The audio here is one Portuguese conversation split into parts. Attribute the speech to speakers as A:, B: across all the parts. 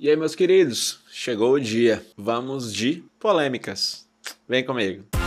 A: E aí, meus queridos, chegou o dia. Vamos de polêmicas. Vem comigo.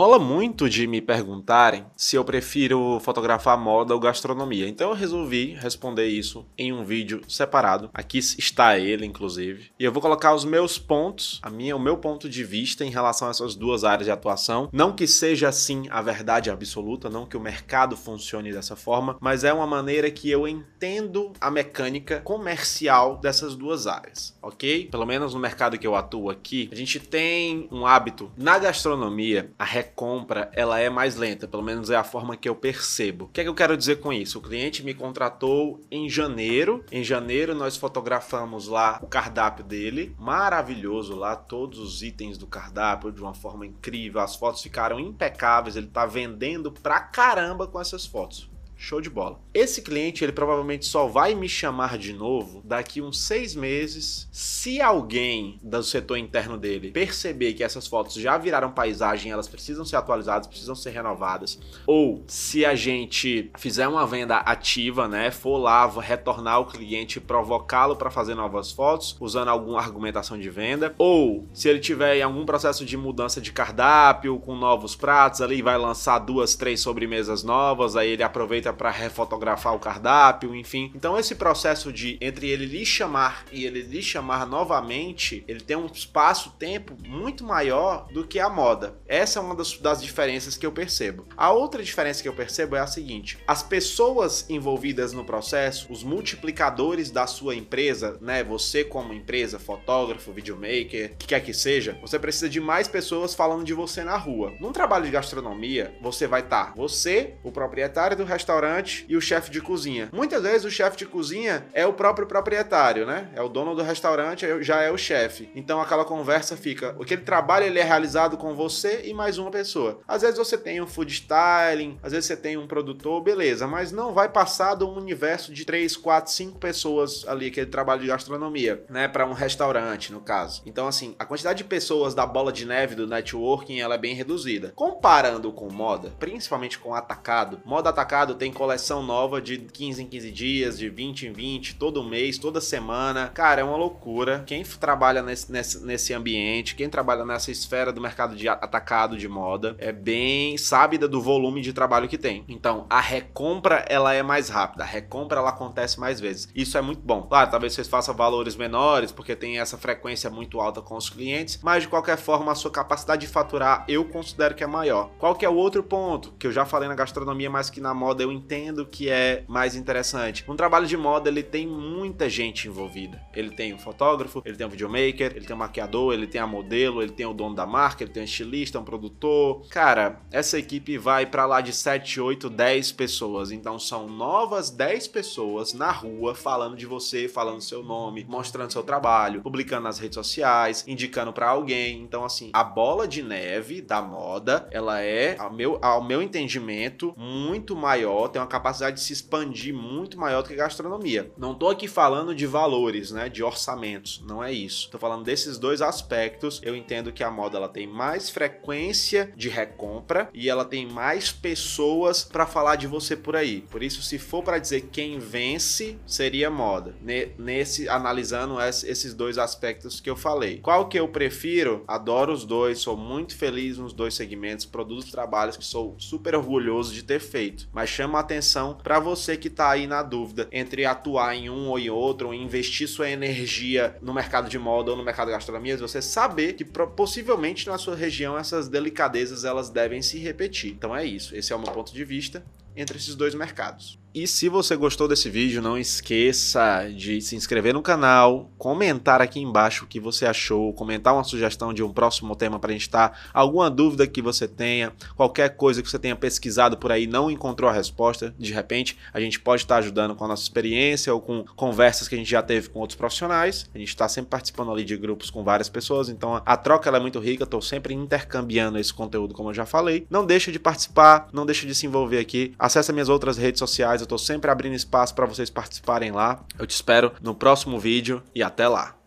A: Rola muito de me perguntarem se eu prefiro fotografar moda ou gastronomia. Então eu resolvi responder isso em um vídeo separado. Aqui está ele, inclusive. E eu vou colocar os meus pontos, a minha, o meu ponto de vista em relação a essas duas áreas de atuação. Não que seja assim a verdade absoluta, não que o mercado funcione dessa forma, mas é uma maneira que eu entendo a mecânica comercial dessas duas áreas, ok? Pelo menos no mercado que eu atuo aqui, a gente tem um hábito na gastronomia, a recompra ela é mais lenta, pelo menos é a forma que eu percebo. O que é que eu quero dizer com isso? O cliente me contratou em janeiro. Em janeiro nós fotografamos lá o cardápio dele, maravilhoso lá, todos os itens do cardápio de uma forma incrível. As fotos ficaram impecáveis, ele tá vendendo pra caramba com essas fotos. Show de bola. Esse cliente, ele provavelmente só vai me chamar de novo daqui uns seis meses. Se alguém do setor interno dele perceber que essas fotos já viraram paisagem, elas precisam ser atualizadas, precisam ser renovadas. Ou se a gente fizer uma venda ativa, né, for lá retornar o cliente, provocá-lo para fazer novas fotos, usando alguma argumentação de venda. Ou se ele tiver em algum processo de mudança de cardápio, com novos pratos ali, vai lançar duas, três sobremesas novas, aí ele aproveita para refotografar o cardápio, enfim. Então esse processo de entre ele lhe chamar e ele lhe chamar novamente, ele tem um espaço-tempo muito maior do que a moda. Essa é uma das, das diferenças que eu percebo. A outra diferença que eu percebo é a seguinte: as pessoas envolvidas no processo, os multiplicadores da sua empresa, né? Você como empresa, fotógrafo, videomaker, que quer que seja, você precisa de mais pessoas falando de você na rua. Num trabalho de gastronomia, você vai estar tá, você, o proprietário do restaurante restaurante e o chefe de cozinha. Muitas vezes o chefe de cozinha é o próprio proprietário, né? É o dono do restaurante, é já é o chefe. Então aquela conversa fica, aquele trabalho ele é realizado com você e mais uma pessoa. Às vezes você tem um food styling, às vezes você tem um produtor, beleza, mas não vai passar do universo de 3, 4, 5 pessoas ali, aquele trabalho de gastronomia, né, para um restaurante, no caso. Então assim, a quantidade de pessoas da bola de neve do networking, ela é bem reduzida. Comparando com moda, principalmente com atacado, moda atacado tem tem coleção nova de 15 em 15 dias, de 20 em 20, todo mês, toda semana. Cara, é uma loucura. Quem trabalha nesse, nesse, nesse ambiente, quem trabalha nessa esfera do mercado de atacado de moda, é bem sábida do volume de trabalho que tem. Então, a recompra ela é mais rápida, a recompra ela acontece mais vezes. Isso é muito bom. Claro, talvez vocês façam valores menores, porque tem essa frequência muito alta com os clientes, mas de qualquer forma, a sua capacidade de faturar eu considero que é maior. Qual que é o outro ponto que eu já falei na gastronomia, mas que na moda eu entendo que é mais interessante. Um trabalho de moda, ele tem muita gente envolvida. Ele tem um fotógrafo, ele tem um videomaker, ele tem um maquiador, ele tem a modelo, ele tem o dono da marca, ele tem um estilista, um produtor. Cara, essa equipe vai para lá de 7, 8, 10 pessoas. Então são novas 10 pessoas na rua falando de você, falando seu nome, mostrando seu trabalho, publicando nas redes sociais, indicando para alguém. Então assim, a bola de neve da moda, ela é, ao meu, ao meu entendimento, muito maior tem uma capacidade de se expandir muito maior do que a gastronomia. Não tô aqui falando de valores, né, de orçamentos, não é isso. Tô falando desses dois aspectos. Eu entendo que a moda ela tem mais frequência de recompra e ela tem mais pessoas para falar de você por aí. Por isso, se for para dizer quem vence, seria moda. Nesse analisando esses dois aspectos que eu falei. Qual que eu prefiro? Adoro os dois, sou muito feliz nos dois segmentos, produzo trabalhos que sou super orgulhoso de ter feito. Mas chama atenção para você que está aí na dúvida entre atuar em um ou em outro, ou investir sua energia no mercado de moda ou no mercado de gastronomia, você saber que possivelmente na sua região essas delicadezas elas devem se repetir. Então é isso, esse é o meu ponto de vista entre esses dois mercados. E se você gostou desse vídeo, não esqueça de se inscrever no canal, comentar aqui embaixo o que você achou, comentar uma sugestão de um próximo tema para a gente estar, tá, alguma dúvida que você tenha, qualquer coisa que você tenha pesquisado por aí não encontrou a resposta, de repente a gente pode estar tá ajudando com a nossa experiência ou com conversas que a gente já teve com outros profissionais. A gente está sempre participando ali de grupos com várias pessoas, então a troca é muito rica, estou sempre intercambiando esse conteúdo, como eu já falei. Não deixa de participar, não deixa de se envolver aqui. Acesse minhas outras redes eu estou sempre abrindo espaço para vocês participarem lá. Eu te espero no próximo vídeo e até lá.